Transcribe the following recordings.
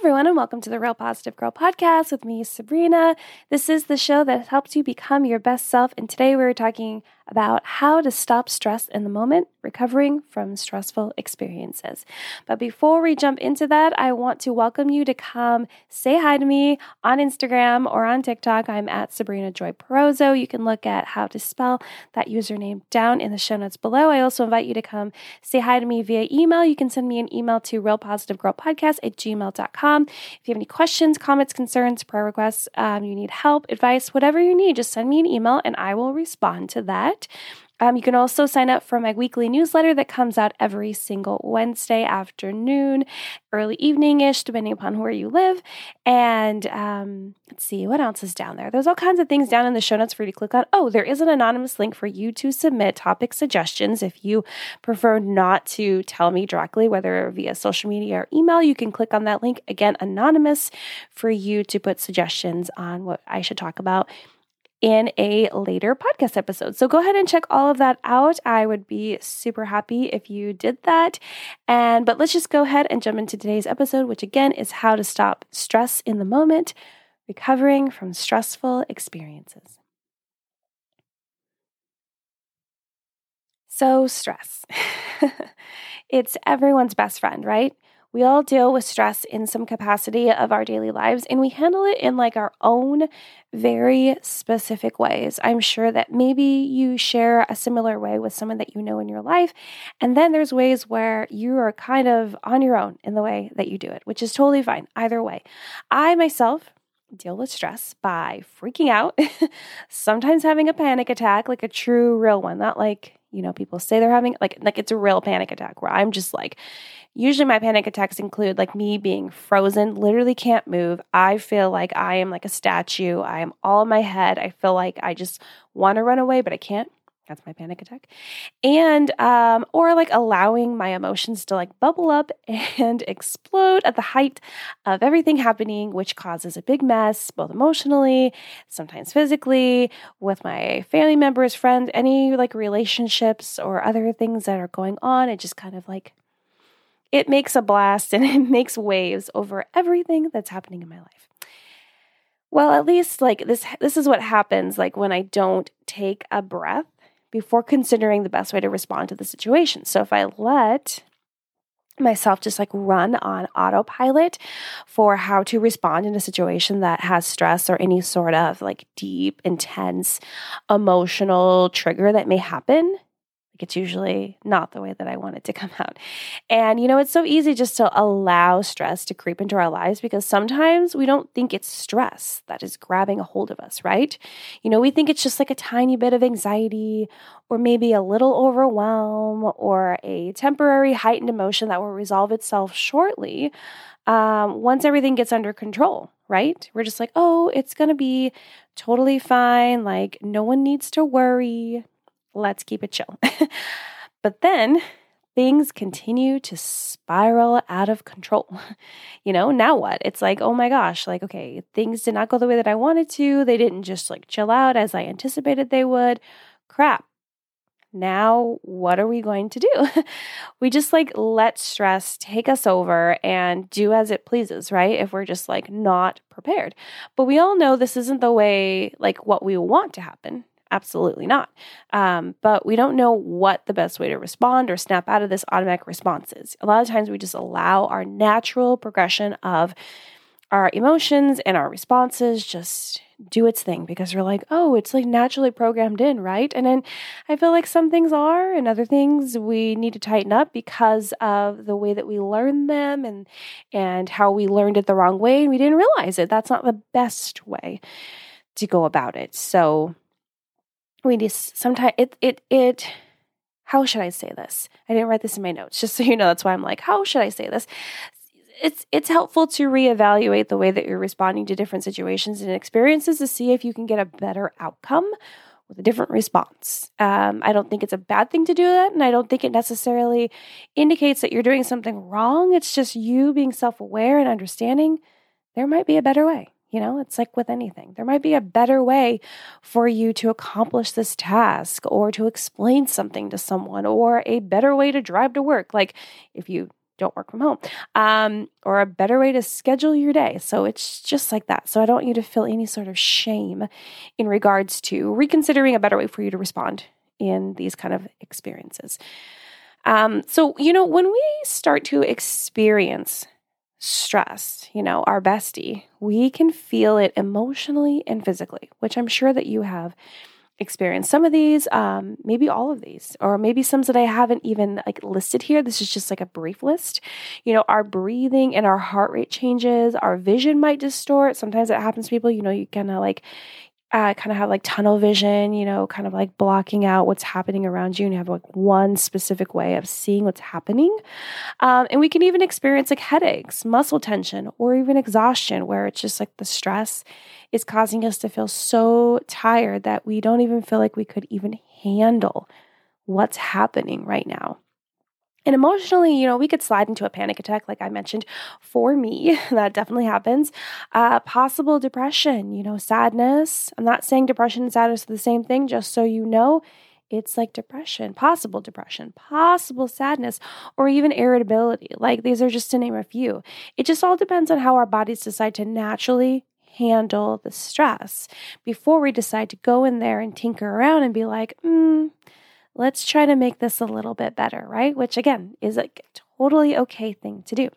everyone, and welcome to the Real Positive Girl podcast with me, Sabrina. This is the show that helps you become your best self, and today we're talking about how to stop stress in the moment, recovering from stressful experiences. But before we jump into that, I want to welcome you to come say hi to me on Instagram or on TikTok. I'm at Sabrina Joy Perozzo. You can look at how to spell that username down in the show notes below. I also invite you to come say hi to me via email. You can send me an email to realpositivegirlpodcast at gmail.com. If you have any questions, comments, concerns, prayer requests, um, you need help, advice, whatever you need, just send me an email and I will respond to that. Um, you can also sign up for my weekly newsletter that comes out every single Wednesday afternoon, early evening ish, depending upon where you live. And um, let's see, what else is down there? There's all kinds of things down in the show notes for you to click on. Oh, there is an anonymous link for you to submit topic suggestions. If you prefer not to tell me directly, whether via social media or email, you can click on that link. Again, anonymous for you to put suggestions on what I should talk about in a later podcast episode. So go ahead and check all of that out. I would be super happy if you did that. And but let's just go ahead and jump into today's episode, which again is how to stop stress in the moment, recovering from stressful experiences. So, stress. it's everyone's best friend, right? We all deal with stress in some capacity of our daily lives, and we handle it in like our own very specific ways. I'm sure that maybe you share a similar way with someone that you know in your life. And then there's ways where you are kind of on your own in the way that you do it, which is totally fine. Either way, I myself deal with stress by freaking out, sometimes having a panic attack, like a true, real one, not like you know people say they're having like like it's a real panic attack where i'm just like usually my panic attacks include like me being frozen literally can't move i feel like i am like a statue i am all in my head i feel like i just want to run away but i can't that's my panic attack. And, um, or like allowing my emotions to like bubble up and explode at the height of everything happening, which causes a big mess, both emotionally, sometimes physically, with my family members, friends, any like relationships or other things that are going on. It just kind of like, it makes a blast and it makes waves over everything that's happening in my life. Well, at least like this this is what happens like when I don't take a breath before considering the best way to respond to the situation. So if I let myself just like run on autopilot for how to respond in a situation that has stress or any sort of like deep, intense emotional trigger that may happen, it's usually not the way that I want it to come out. And, you know, it's so easy just to allow stress to creep into our lives because sometimes we don't think it's stress that is grabbing a hold of us, right? You know, we think it's just like a tiny bit of anxiety or maybe a little overwhelm or a temporary heightened emotion that will resolve itself shortly um, once everything gets under control, right? We're just like, oh, it's going to be totally fine. Like, no one needs to worry let's keep it chill. but then things continue to spiral out of control. You know, now what? It's like, oh my gosh, like, okay, things did not go the way that I wanted to. They didn't just like chill out as I anticipated they would. Crap. Now, what are we going to do? we just like let stress take us over and do as it pleases, right? If we're just like not prepared. But we all know this isn't the way, like, what we want to happen. Absolutely not. Um, but we don't know what the best way to respond or snap out of this automatic response is. A lot of times we just allow our natural progression of our emotions and our responses just do its thing because we're like, oh, it's like naturally programmed in, right? And then I feel like some things are and other things we need to tighten up because of the way that we learn them and and how we learned it the wrong way and we didn't realize it. That's not the best way to go about it. So we just sometimes it it it how should I say this? I didn't write this in my notes, just so you know. That's why I'm like, how should I say this? It's it's helpful to reevaluate the way that you're responding to different situations and experiences to see if you can get a better outcome with a different response. Um, I don't think it's a bad thing to do that, and I don't think it necessarily indicates that you're doing something wrong. It's just you being self aware and understanding there might be a better way. You know, it's like with anything. There might be a better way for you to accomplish this task or to explain something to someone or a better way to drive to work. Like if you don't work from home, um, or a better way to schedule your day. So it's just like that. So I don't want you to feel any sort of shame in regards to reconsidering a better way for you to respond in these kind of experiences. Um, so, you know, when we start to experience stress, you know, our bestie, we can feel it emotionally and physically, which I'm sure that you have experienced some of these, um, maybe all of these, or maybe some that I haven't even like listed here. This is just like a brief list. You know, our breathing and our heart rate changes, our vision might distort. Sometimes it happens to people, you know, you kind of like uh, kind of have like tunnel vision, you know, kind of like blocking out what's happening around you and you have like one specific way of seeing what's happening. Um, and we can even experience like headaches, muscle tension, or even exhaustion, where it's just like the stress is causing us to feel so tired that we don't even feel like we could even handle what's happening right now. And emotionally, you know, we could slide into a panic attack, like I mentioned. For me, that definitely happens. Uh, possible depression, you know, sadness. I'm not saying depression and sadness are the same thing, just so you know. It's like depression, possible depression, possible sadness, or even irritability. Like these are just to name a few. It just all depends on how our bodies decide to naturally handle the stress before we decide to go in there and tinker around and be like, hmm let's try to make this a little bit better, right? Which again is a totally okay thing to do.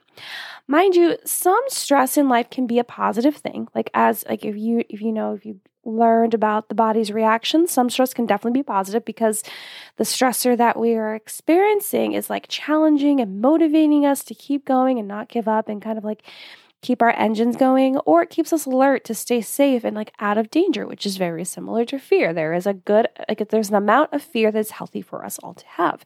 Mind you, some stress in life can be a positive thing. Like as like if you if you know if you learned about the body's reactions, some stress can definitely be positive because the stressor that we are experiencing is like challenging and motivating us to keep going and not give up and kind of like keep our engines going, or it keeps us alert to stay safe and like out of danger, which is very similar to fear. There is a good, like, there's an amount of fear that's healthy for us all to have.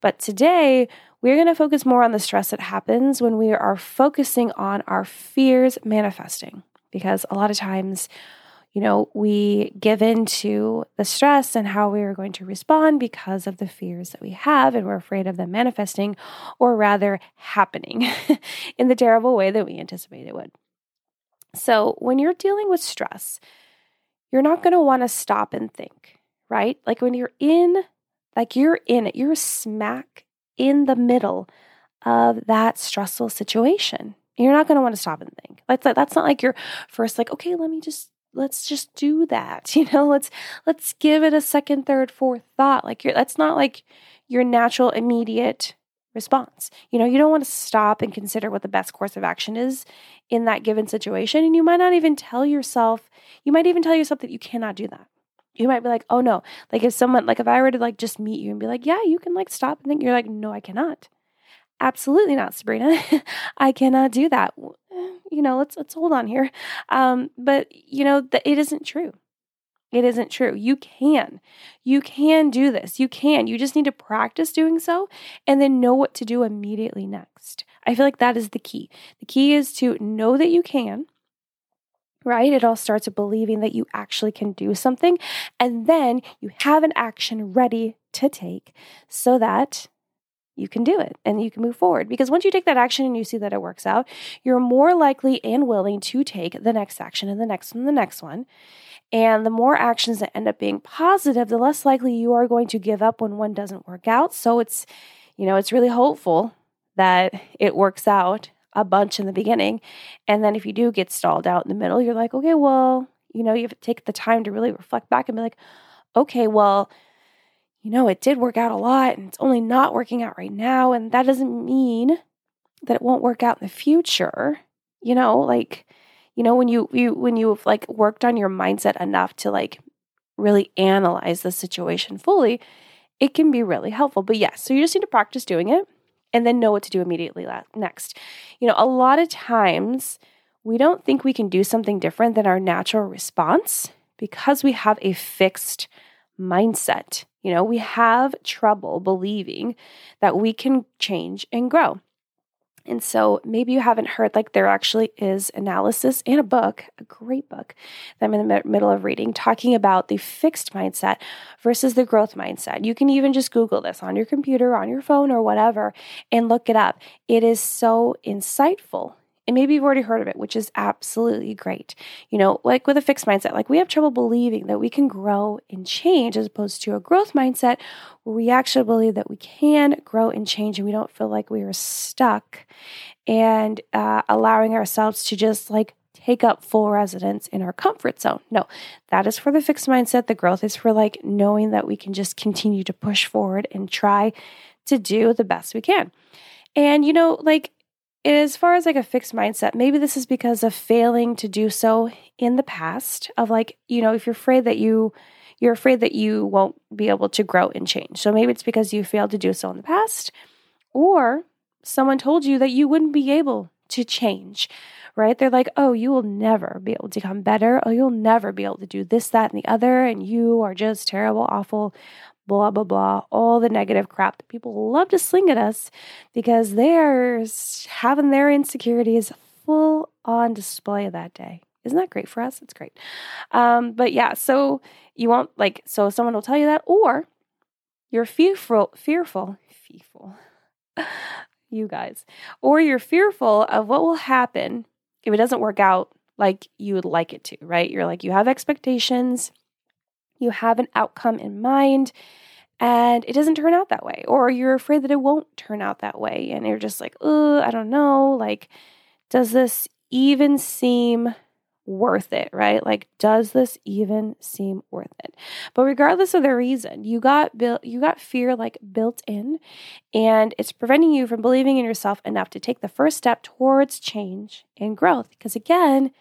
But today, we're going to focus more on the stress that happens when we are focusing on our fears manifesting. Because a lot of times, you know, we give in to the stress and how we are going to respond because of the fears that we have, and we're afraid of them manifesting, or rather happening in the terrible way that we anticipate it would. So, when you're dealing with stress, you're not going to want to stop and think, right? Like when you're in, like you're in it, you're smack in the middle of that stressful situation. You're not going to want to stop and think. That's that's not like your first like, okay, let me just let's just do that you know let's let's give it a second third fourth thought. Like you're that's not like your natural immediate response. You know you don't want to stop and consider what the best course of action is in that given situation and you might not even tell yourself you might even tell yourself that you cannot do that. You might be like oh no. Like if someone like if i were to like just meet you and be like yeah you can like stop and think you're like no i cannot. Absolutely not sabrina. I cannot do that you know, let's let's hold on here. Um, but you know, that it isn't true. It isn't true. You can. You can do this. You can. You just need to practice doing so and then know what to do immediately next. I feel like that is the key. The key is to know that you can, right? It all starts with believing that you actually can do something. And then you have an action ready to take so that you can do it and you can move forward. Because once you take that action and you see that it works out, you're more likely and willing to take the next action and the next one, and the next one. And the more actions that end up being positive, the less likely you are going to give up when one doesn't work out. So it's, you know, it's really hopeful that it works out a bunch in the beginning. And then if you do get stalled out in the middle, you're like, okay, well, you know, you have to take the time to really reflect back and be like, okay, well, you know, it did work out a lot and it's only not working out right now. And that doesn't mean that it won't work out in the future. You know, like, you know, when you, you when you've like worked on your mindset enough to like really analyze the situation fully, it can be really helpful. But yes, so you just need to practice doing it and then know what to do immediately next. You know, a lot of times we don't think we can do something different than our natural response because we have a fixed mindset. You know, we have trouble believing that we can change and grow. And so maybe you haven't heard, like, there actually is analysis in a book, a great book that I'm in the middle of reading, talking about the fixed mindset versus the growth mindset. You can even just Google this on your computer, on your phone, or whatever, and look it up. It is so insightful And maybe you've already heard of it, which is absolutely great. You know, like with a fixed mindset, like we have trouble believing that we can grow and change as opposed to a growth mindset where we actually believe that we can grow and change and we don't feel like we are stuck and uh, allowing ourselves to just like take up full residence in our comfort zone. No, that is for the fixed mindset. The growth is for like knowing that we can just continue to push forward and try to do the best we can. And, you know, like as far as like a fixed mindset, maybe this is because of failing to do so in the past, of like, you know, if you're afraid that you, you're afraid that you won't be able to grow and change. So maybe it's because you failed to do so in the past, or someone told you that you wouldn't be able to change, right? They're like, oh, you will never be able to become better. Oh, you'll never be able to do this, that, and the other. And you are just terrible, awful, blah, blah, blah. All the negative crap that people love to sling at us because they're having their insecurities full on display that day. Isn't that great for us? It's great. Um, but yeah, so you won't like, so someone will tell you that, or you're fearful, fearful, fearful you guys, or you're fearful of what will happen if it doesn't work out like you would like it to, right? You're like, you have expectations, you have an outcome in mind, and it doesn't turn out that way, or you're afraid that it won't turn out that way, and you're just like, oh, I don't know, like, does this even seem worth it, right? Like, does this even seem worth it? But regardless of the reason, you got built, you got fear like built in, and it's preventing you from believing in yourself enough to take the first step towards change and growth. Because again,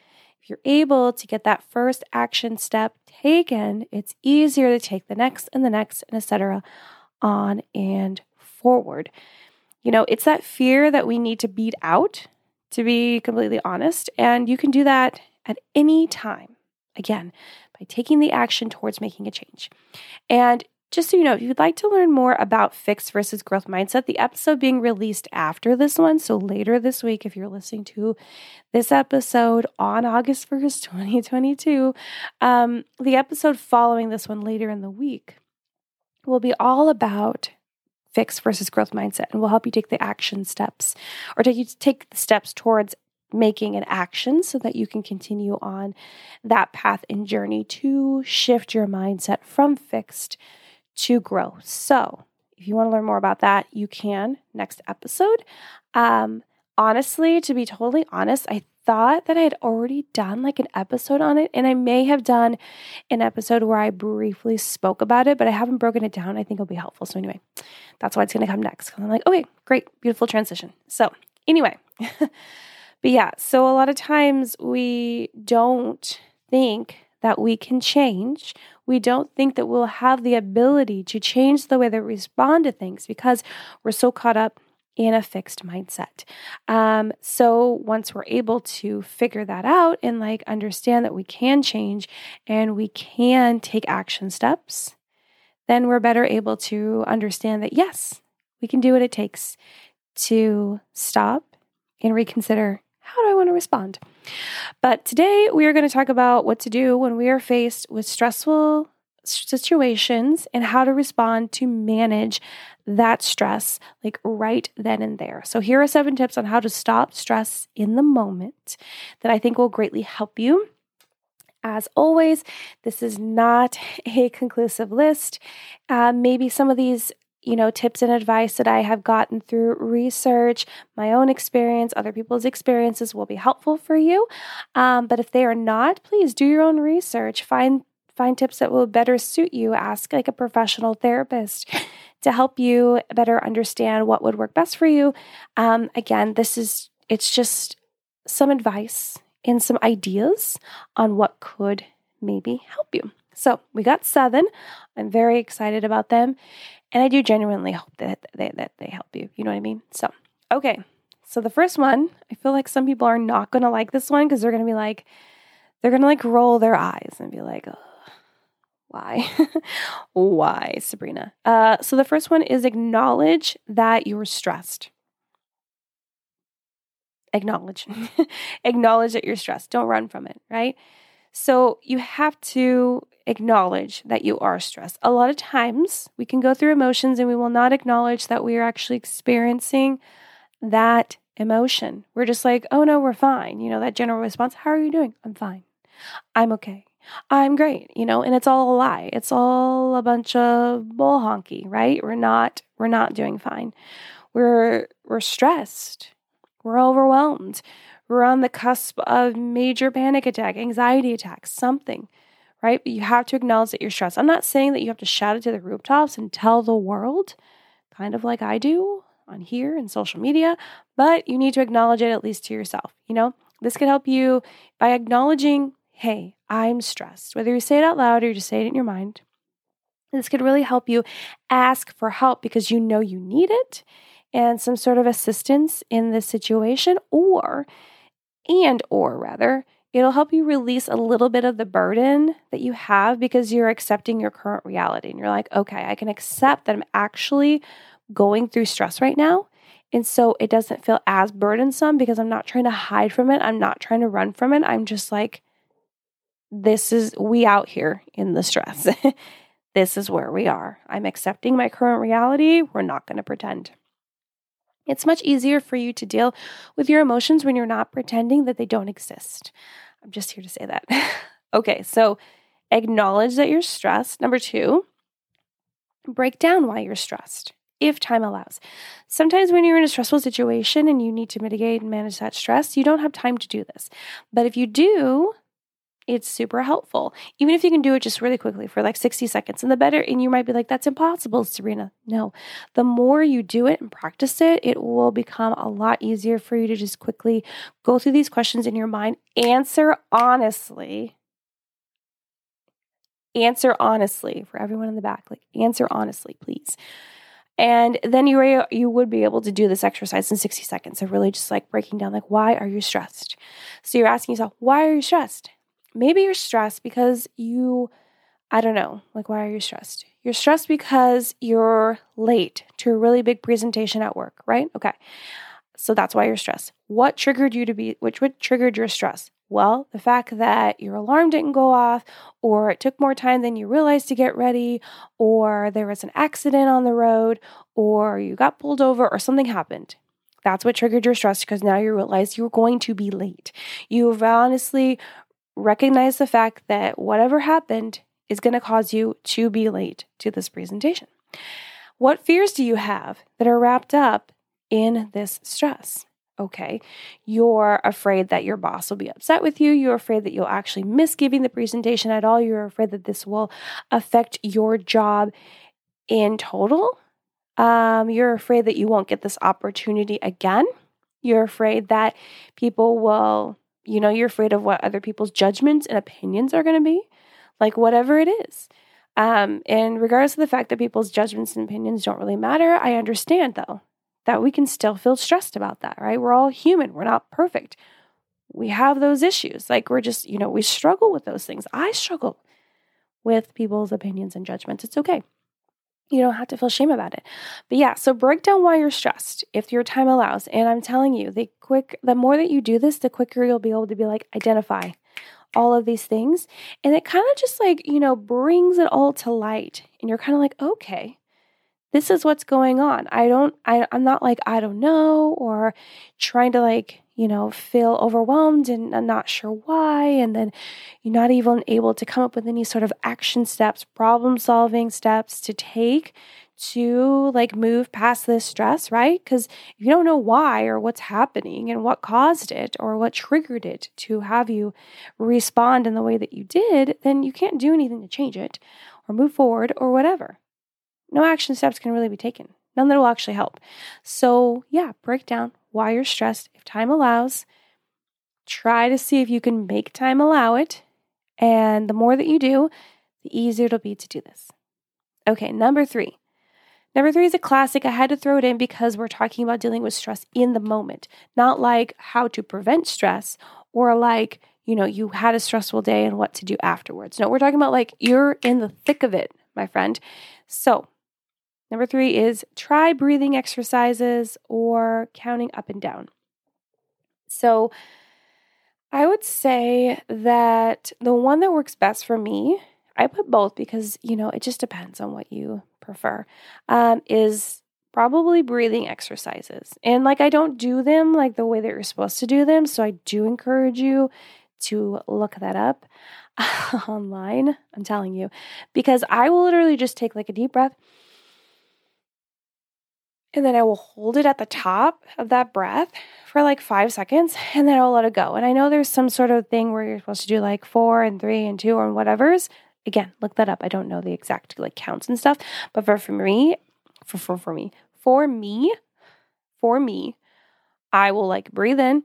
if you're able to get that first action step taken, it's easier to take the next and the next and etc. on and forward. You know, it's that fear that we need to beat out to be completely honest, and you can do that at any time, again, by taking the action towards making a change. And just so you know, if you'd like to learn more about fixed versus growth mindset, the episode being released after this one, so later this week, if you're listening to this episode on August 1st, 2022, um, the episode following this one later in the week will be all about fixed versus growth mindset and will help you take the action steps or take you take the steps towards making an action so that you can continue on that path and journey to shift your mindset from fixed to grow. So, if you want to learn more about that, you can next episode. Um, honestly, to be totally honest, I thought that I had already done like an episode on it, and I may have done an episode where I briefly spoke about it, but I haven't broken it down. I think it'll be helpful. So, anyway, that's why it's going to come next. I'm like, okay, great, beautiful transition. So, anyway. But yeah, so a lot of times we don't think that we can change. We don't think that we'll have the ability to change the way that we respond to things because we're so caught up in a fixed mindset. Um, so once we're able to figure that out and like understand that we can change and we can take action steps, then we're better able to understand that yes, we can do what it takes to stop and reconsider how do I want to respond? But today we are going to talk about what to do when we are faced with stressful situations and how to respond to manage that stress like right then and there. So here are seven tips on how to stop stress in the moment that I think will greatly help you. As always, this is not a conclusive list. Uh, maybe some of these you know, tips and advice that I have gotten through research, my own experience, other people's experiences will be helpful for you. Um, but if they are not, please do your own research. Find find tips that will better suit you. Ask like a professional therapist to help you better understand what would work best for you. Um, again, this is it's just some advice and some ideas on what could maybe help you. So we got seven. I'm very excited about them. And I do genuinely hope that they, that they help you. You know what I mean? So, okay. So the first one, I feel like some people are not going to like this one because they're going to be like, they're going to like roll their eyes and be like, why? why, Sabrina? Uh, so the first one is acknowledge that you're stressed. Acknowledge. acknowledge that you're stressed. Don't run from it, right? So you have to acknowledge that you are stressed. A lot of times we can go through emotions and we will not acknowledge that we are actually experiencing that emotion. We're just like, oh no, we're fine. You know, that general response, how are you doing? I'm fine. I'm okay. I'm great, you know, and it's all a lie. It's all a bunch of bull honky, right? We're not we're not doing fine. We're we're stressed. We're overwhelmed. We're on the cusp of major panic attack, anxiety attack, something, right? But you have to acknowledge that you're stressed. I'm not saying that you have to shout it to the rooftops and tell the world, kind of like I do on here and social media, but you need to acknowledge it at least to yourself. You know, this could help you by acknowledging, hey, I'm stressed. Whether you say it out loud or you just say it in your mind, this could really help you ask for help because you know you need it and some sort of assistance in this situation or and or rather it'll help you release a little bit of the burden that you have because you're accepting your current reality and you're like okay i can accept that i'm actually going through stress right now. And so it doesn't feel as burdensome because I'm not trying to hide from it. I'm not trying to run from it. I'm just like, this is, we out here in the stress. this is where we are. I'm accepting my current reality. We're not going to pretend. It's much easier for you to deal with your emotions when you're not pretending that they don't exist. I'm just here to say that. okay, so acknowledge that you're stressed. Number two, break down why you're stressed if time allows. Sometimes when you're in a stressful situation and you need to mitigate and manage that stress, you don't have time to do this. But if you do, it's super helpful. Even if you can do it just really quickly for like 60 seconds and the better, and you might be like, that's impossible, Sabrina. No, the more you do it and practice it, it will become a lot easier for you to just quickly go through these questions in your mind, answer honestly. Answer honestly for everyone in the back. Like, answer honestly, please. And then you you would be able to do this exercise in 60 seconds of really just like breaking down like why are you stressed? So you're asking yourself, why are you stressed? Maybe you're stressed because you I don't know, like why are you stressed? You're stressed because you're late to a really big presentation at work, right? Okay. So that's why you're stressed. What triggered you to be which what triggered your stress? Well, the fact that your alarm didn't go off, or it took more time than you realized to get ready, or there was an accident on the road, or you got pulled over, or something happened. That's what triggered your stress because now you realize you're going to be late. You've honestly recognized the fact that whatever happened is going to cause you to be late to this presentation. What fears do you have that are wrapped up in this stress? okay. You're afraid that your boss will be upset with you. You're afraid that you'll actually miss giving the presentation at all. You're afraid that this will affect your job in total. Um, you're afraid that you won't get this opportunity again. You're afraid that people will, you know, you're afraid of what other people's judgments and opinions are going to be, like whatever it is. Um, and regardless of the fact that people's judgments and opinions don't really matter, I understand though that we can still feel stressed about that, right? We're all human, we're not perfect. We have those issues. Like we're just, you know, we struggle with those things. I struggle with people's opinions and judgments. It's okay. You don't have to feel shame about it. But yeah, so break down why you're stressed if your time allows. And I'm telling you, the quick the more that you do this, the quicker you'll be able to be like identify all of these things. And it kind of just like, you know, brings it all to light. And you're kind of like, okay, this is what's going on. I don't, I, I'm not like, I don't know, or trying to like, you know, feel overwhelmed and not sure why. And then you're not even able to come up with any sort of action steps, problem solving steps to take to like move past this stress, right? Because if you don't know why or what's happening and what caused it or what triggered it to have you respond in the way that you did, then you can't do anything to change it or move forward or whatever no action steps can really be taken. None that will actually help. So, yeah, break down why you're stressed if time allows. Try to see if you can make time allow it. And the more that you do, the easier it'll be to do this. Okay, number three. Number three is a classic. I had to throw it in because we're talking about dealing with stress in the moment, not like how to prevent stress or like, you know, you had a stressful day and what to do afterwards. No, we're talking about like you're in the thick of it, my friend. So, Number three is try breathing exercises or counting up and down. So I would say that the one that works best for me, I put both because, you know, it just depends on what you prefer, um, is probably breathing exercises. And like I don't do them like the way that you're supposed to do them, so I do encourage you to look that up online. I'm telling you, because I will literally just take like a deep breath and then I will hold it at the top of that breath for like five seconds and then I'll let it go. And I know there's some sort of thing where you're supposed to do like four and three and two or whatever's. Again, look that up. I don't know the exact like counts and stuff, but for, for me, for, for, for me, for me, for me, I will like breathe in,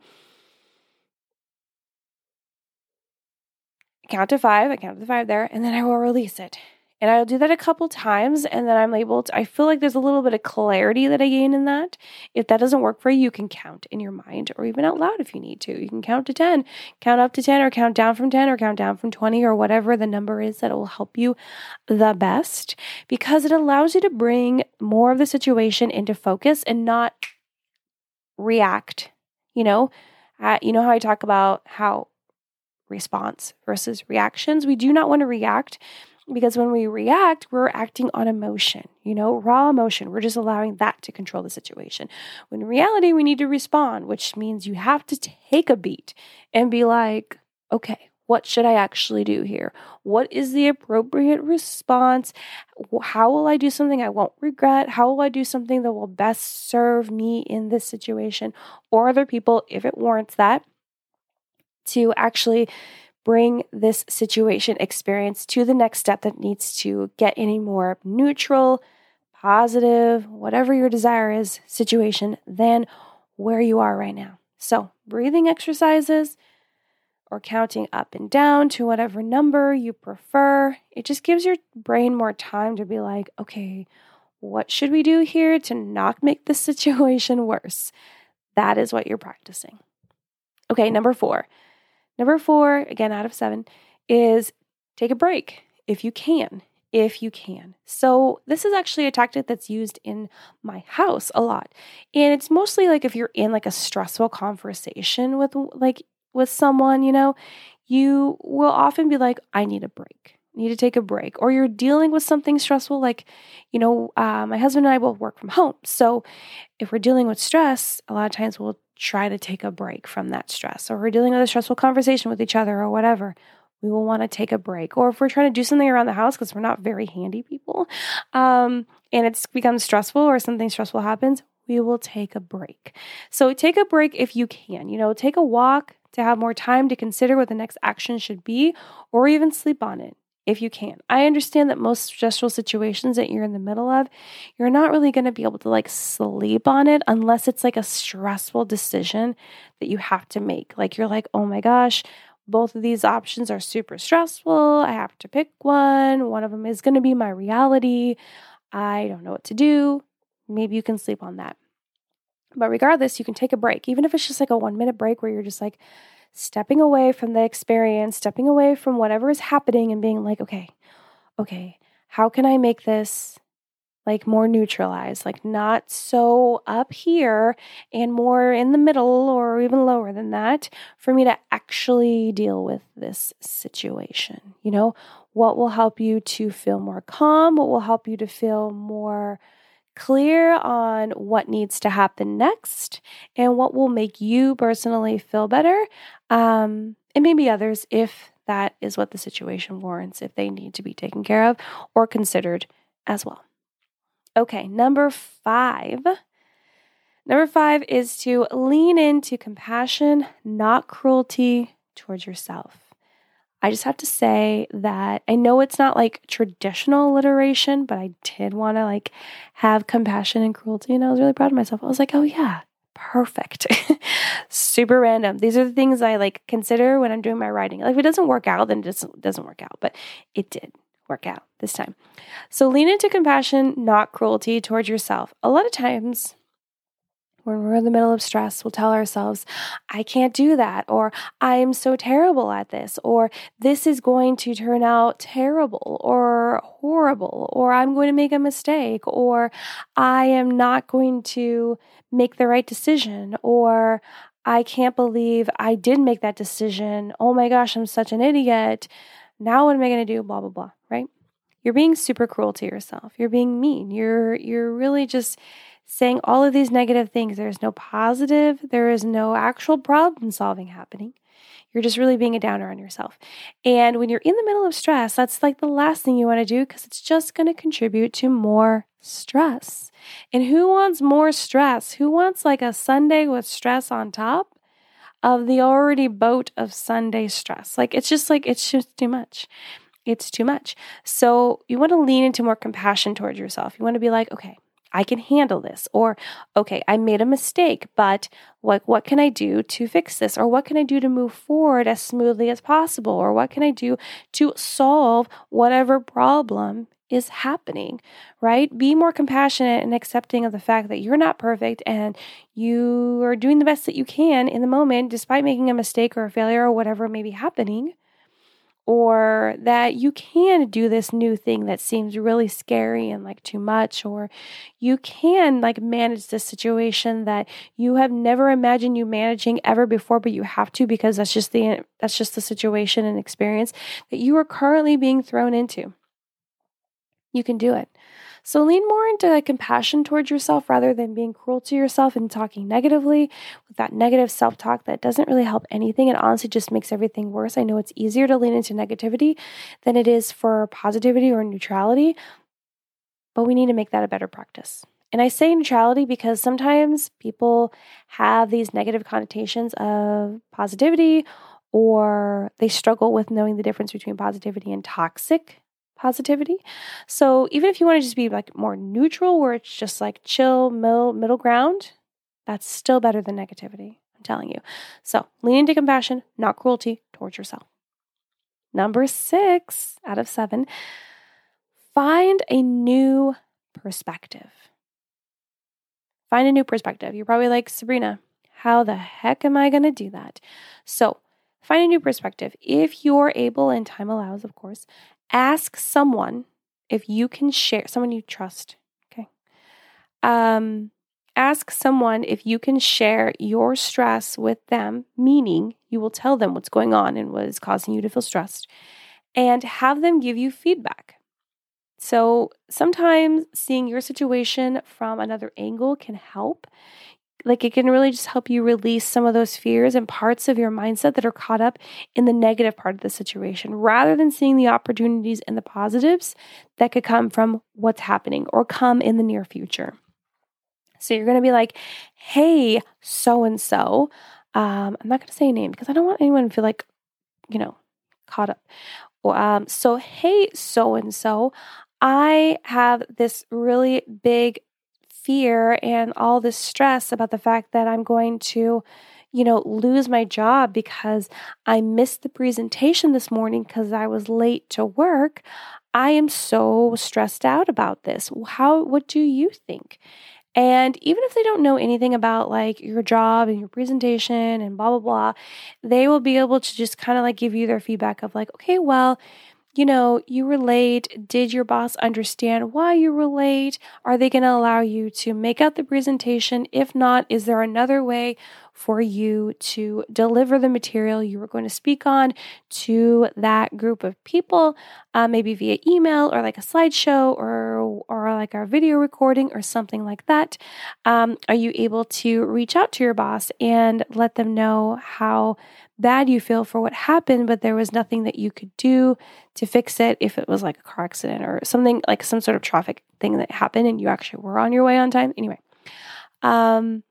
count to five, I count to five there, and then I will release it. And I'll do that a couple times and then I'm able to, I feel like there's a little bit of clarity that I gain in that. If that doesn't work for you, you can count in your mind or even out loud if you need to. You can count to 10, count up to 10 or count down from 10 or count down from 20 or whatever the number is that will help you the best because it allows you to bring more of the situation into focus and not react. You know, uh, you know how I talk about how response versus reactions. We do not want to react because when we react, we're acting on emotion, you know, raw emotion. We're just allowing that to control the situation. When in reality, we need to respond, which means you have to take a beat and be like, okay, what should I actually do here? What is the appropriate response? How will I do something I won't regret? How will I do something that will best serve me in this situation or other people if it warrants that? To actually bring this situation experience to the next step that needs to get any more neutral, positive, whatever your desire is, situation than where you are right now. So, breathing exercises or counting up and down to whatever number you prefer, it just gives your brain more time to be like, okay, what should we do here to not make the situation worse? That is what you're practicing. Okay, number four Number four, again, out of seven, is take a break if you can. If you can. So, this is actually a tactic that's used in my house a lot. And it's mostly like if you're in like a stressful conversation with like with someone, you know, you will often be like, I need a break need to take a break or you're dealing with something stressful like you know uh, my husband and i both work from home. So if we're dealing with stress a lot of times we'll try to take a break from that stress or we're dealing with a stressful conversation with each other or whatever we will want to take a break. Or if we're trying to do something around the house because we're not very handy people um, and it's becomes stressful or something stressful happens we will take a break. So take a break if you can you know take a walk to have more time to consider what the next action should be or even sleep on it if you can. I understand that most stressful situations that you're in the middle of, you're not really going to be able to like sleep on it unless it's like a stressful decision that you have to make. Like you're like, oh my gosh, both of these options are super stressful. I have to pick one. One of them is going to be my reality. I don't know what to do. Maybe you can sleep on that. But regardless, you can take a break, even if it's just like a one minute break where you're just like, stepping away from the experience, stepping away from whatever is happening and being like, okay, okay, how can I make this like more neutralized, like not so up here and more in the middle or even lower than that for me to actually deal with this situation? You know, what will help you to feel more calm? What will help you to feel more clear on what needs to happen next and what will make you personally feel better, um, and maybe others if that is what the situation warrants, if they need to be taken care of or considered as well. Okay, number five. Number five is to lean into compassion, not cruelty towards yourself. I just have to say that I know it's not like traditional alliteration, but I did want to like have compassion and cruelty. And I was really proud of myself. I was like, oh, yeah, perfect. Super random. These are the things I like consider when I'm doing my writing. Like if it doesn't work out, then it doesn't, doesn't work out. But it did work out this time. So lean into compassion, not cruelty towards yourself. A lot of times when we're in the middle of stress, we'll tell ourselves, I can't do that, or I am so terrible at this, or this is going to turn out terrible or horrible, or I'm going to make a mistake, or I am not going to make the right decision, or I can't believe I did make that decision. Oh my gosh, I'm such an idiot. Now what am I going to do? Blah, blah, blah, right? You're being super cruel to yourself. You're being mean. You're you're really just saying all of these negative things. There is no positive, there is no actual problem solving happening. You're just really being a downer on yourself. And when you're in the middle of stress, that's like the last thing you want to do because it's just going to contribute to more stress. And who wants more stress? Who wants like a Sunday with stress on top of the already boat of Sunday stress? Like it's just like, it's just too much. It's too much. So you want to lean into more compassion towards yourself. You want to be like, okay, I can handle this. Or, okay, I made a mistake, but like, what can I do to fix this? Or what can I do to move forward as smoothly as possible? Or what can I do to solve whatever problem is happening, right? Be more compassionate and accepting of the fact that you're not perfect and you are doing the best that you can in the moment, despite making a mistake or a failure or whatever may be happening or that you can do this new thing that seems really scary and like too much or you can like manage this situation that you have never imagined you managing ever before but you have to because that's just the that's just the situation and experience that you are currently being thrown into. You can do it so lean more into compassion towards yourself rather than being cruel to yourself and talking negatively with that negative self talk that doesn't really help anything and honestly just makes everything worse. I know it's easier to lean into negativity than it is for positivity or neutrality, but we need to make that a better practice. And I say neutrality because sometimes people have these negative connotations of positivity or they struggle with knowing the difference between positivity and toxic positivity. So even if you want to just be like more neutral, where it's just like chill, middle, middle ground, that's still better than negativity. I'm telling you. So lean into compassion, not cruelty towards yourself. Number six out of seven, find a new perspective. Find a new perspective. You're probably like, Sabrina, how the heck am I going to do that? So, find a new perspective. If you're able and time allows, of course, ask someone if you can share someone you trust okay? Um ask someone if you can share your stress with them meaning you will tell them what's going on and what is causing you to feel stressed and have them give you feedback. So sometimes seeing your situation from another angle can help like it can really just help you release some of those fears and parts of your mindset that are caught up in the negative part of the situation rather than seeing the opportunities and the positives that could come from what's happening or come in the near future. So you're going to be like, hey, so and so. I'm not going to say a name because I don't want anyone to feel like, you know, caught up. Um, so, hey, so and so, I have this really big fear and all this stress about the fact that I'm going to, you know, lose my job because I missed the presentation this morning because I was late to work. I am so stressed out about this. How what do you think? And even if they don't know anything about like your job and your presentation and blah blah blah, they will be able to just kind of like give you their feedback of like, okay, well, you know, you were late. Did your boss understand why you were late? Are they going to allow you to make out the presentation? If not, is there another way for you to deliver the material you were going to speak on to that group of people, uh, maybe via email or like a slideshow or or like our video recording or something like that? Um, are you able to reach out to your boss and let them know how bad you feel for what happened, but there was nothing that you could do to fix it if it was like a car accident or something like some sort of traffic thing that happened and you actually were on your way on time. Anyway. Um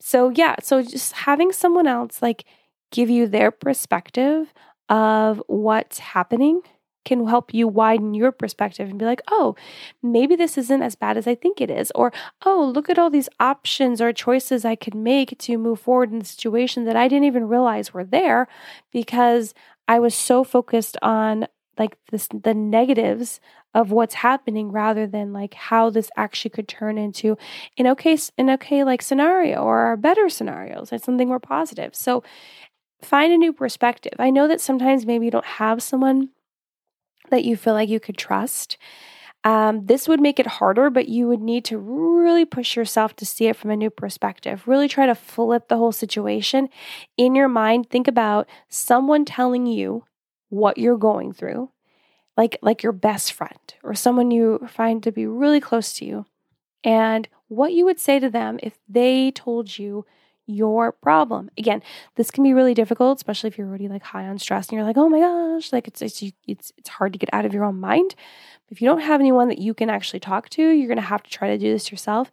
so yeah, so just having someone else like give you their perspective of what's happening can help you widen your perspective and be like, oh, maybe this isn't as bad as I think it is. Or, oh, look at all these options or choices I could make to move forward in the situation that I didn't even realize were there because I was so focused on like this the negatives of what's happening rather than like how this actually could turn into an okay an okay like scenario or better scenarios like something more positive so find a new perspective i know that sometimes maybe you don't have someone that you feel like you could trust. Um, this would make it harder, but you would need to really push yourself to see it from a new perspective. Really try to flip the whole situation in your mind. Think about someone telling you what you're going through, like like your best friend or someone you find to be really close to you, and what you would say to them if they told you your problem. Again, this can be really difficult, especially if you're already like high on stress and you're like, "Oh my gosh, like it's it's it's it's hard to get out of your own mind." If you don't have anyone that you can actually talk to, you're going to have to try to do this yourself.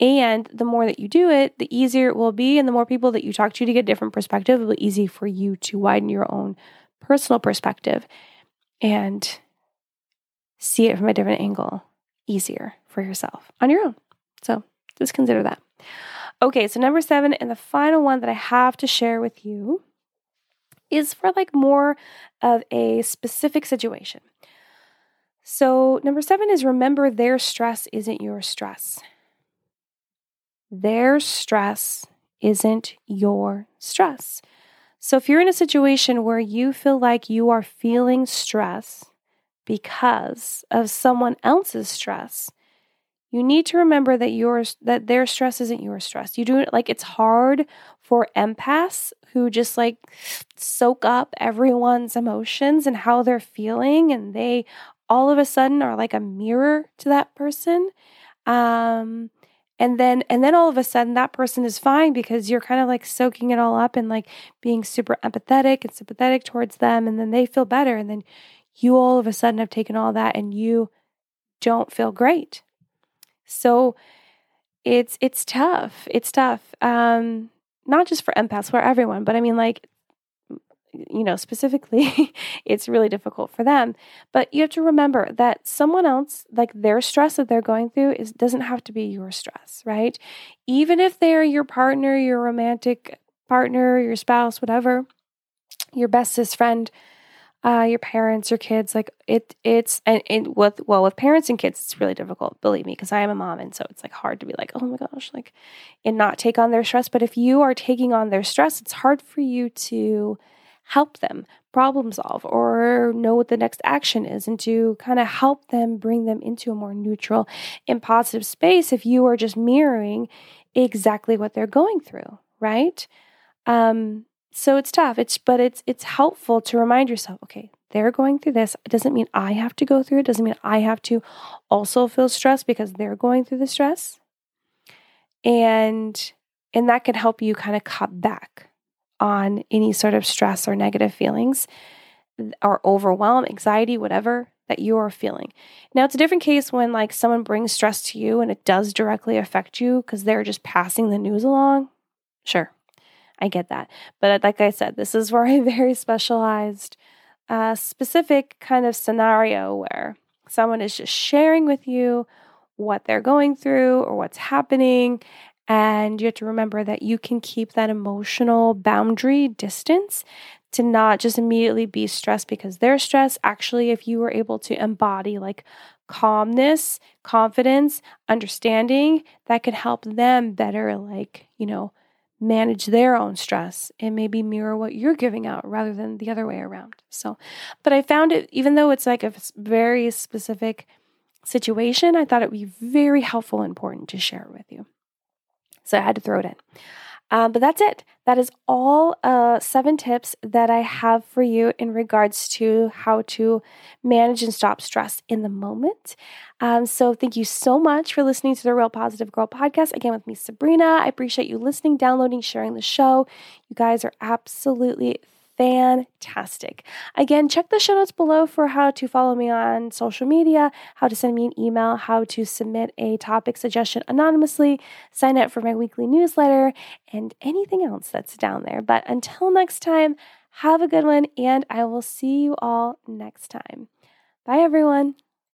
And the more that you do it, the easier it will be. And the more people that you talk to to get a different perspective, it will be easy for you to widen your own personal perspective and see it from a different angle easier for yourself on your own. So just consider that. Okay, so number seven, and the final one that I have to share with you is for like more of a specific situation. So, number seven is remember their stress isn't your stress. Their stress isn't your stress. So, if you're in a situation where you feel like you are feeling stress because of someone else's stress, you need to remember that yours that their stress isn't your stress. You do it like it's hard for empaths who just like soak up everyone's emotions and how they're feeling and they all of a sudden are like a mirror to that person. Um and then and then all of a sudden that person is fine because you're kind of like soaking it all up and like being super empathetic and sympathetic towards them and then they feel better and then you all of a sudden have taken all that and you don't feel great so it's it's tough. It's tough. Um, not just for empaths, for everyone, but I mean like you know, specifically, it's really difficult for them. But you have to remember that someone else, like their stress that they're going through, is doesn't have to be your stress, right? Even if they're your partner, your romantic partner, your spouse, whatever, your bestest friend, uh, your parents, your kids, like it, it's and, and with well with parents and kids, it's really difficult. Believe me, because I am a mom, and so it's like hard to be like, oh my gosh, like, and not take on their stress. But if you are taking on their stress, it's hard for you to help them problem solve or know what the next action is, and to kind of help them bring them into a more neutral and positive space. If you are just mirroring exactly what they're going through, right? Um, so it's tough. It's but it's it's helpful to remind yourself, okay, they're going through this. It doesn't mean I have to go through it. it doesn't mean I have to also feel stress because they're going through the stress. And and that can help you kind of cut back on any sort of stress or negative feelings or overwhelm, anxiety, whatever that you are feeling. Now, it's a different case when like someone brings stress to you and it does directly affect you because they're just passing the news along. Sure, I get that. But like I said, this is where a very specialized, uh, specific kind of scenario where someone is just sharing with you what they're going through or what's happening. And you have to remember that you can keep that emotional boundary distance to not just immediately be stressed because they're stressed. Actually, if you were able to embody like calmness, confidence, understanding, that could help them better, like, you know, manage their own stress and maybe mirror what you're giving out rather than the other way around. So, but I found it, even though it's like a very specific situation, I thought it would be very helpful and important to share with you. So I had to throw it in. Um, but that's it. That is all uh, seven tips that I have for you in regards to how to manage and stop stress in the moment. Um, so, thank you so much for listening to the Real Positive Girl podcast. Again, with me, Sabrina. I appreciate you listening, downloading, sharing the show. You guys are absolutely fantastic. Again, check the show notes below for how to follow me on social media, how to send me an email, how to submit a topic suggestion anonymously, sign up for my weekly newsletter, and anything else that's down there. But until next time, have a good one, and I will see you all next time. Bye, everyone.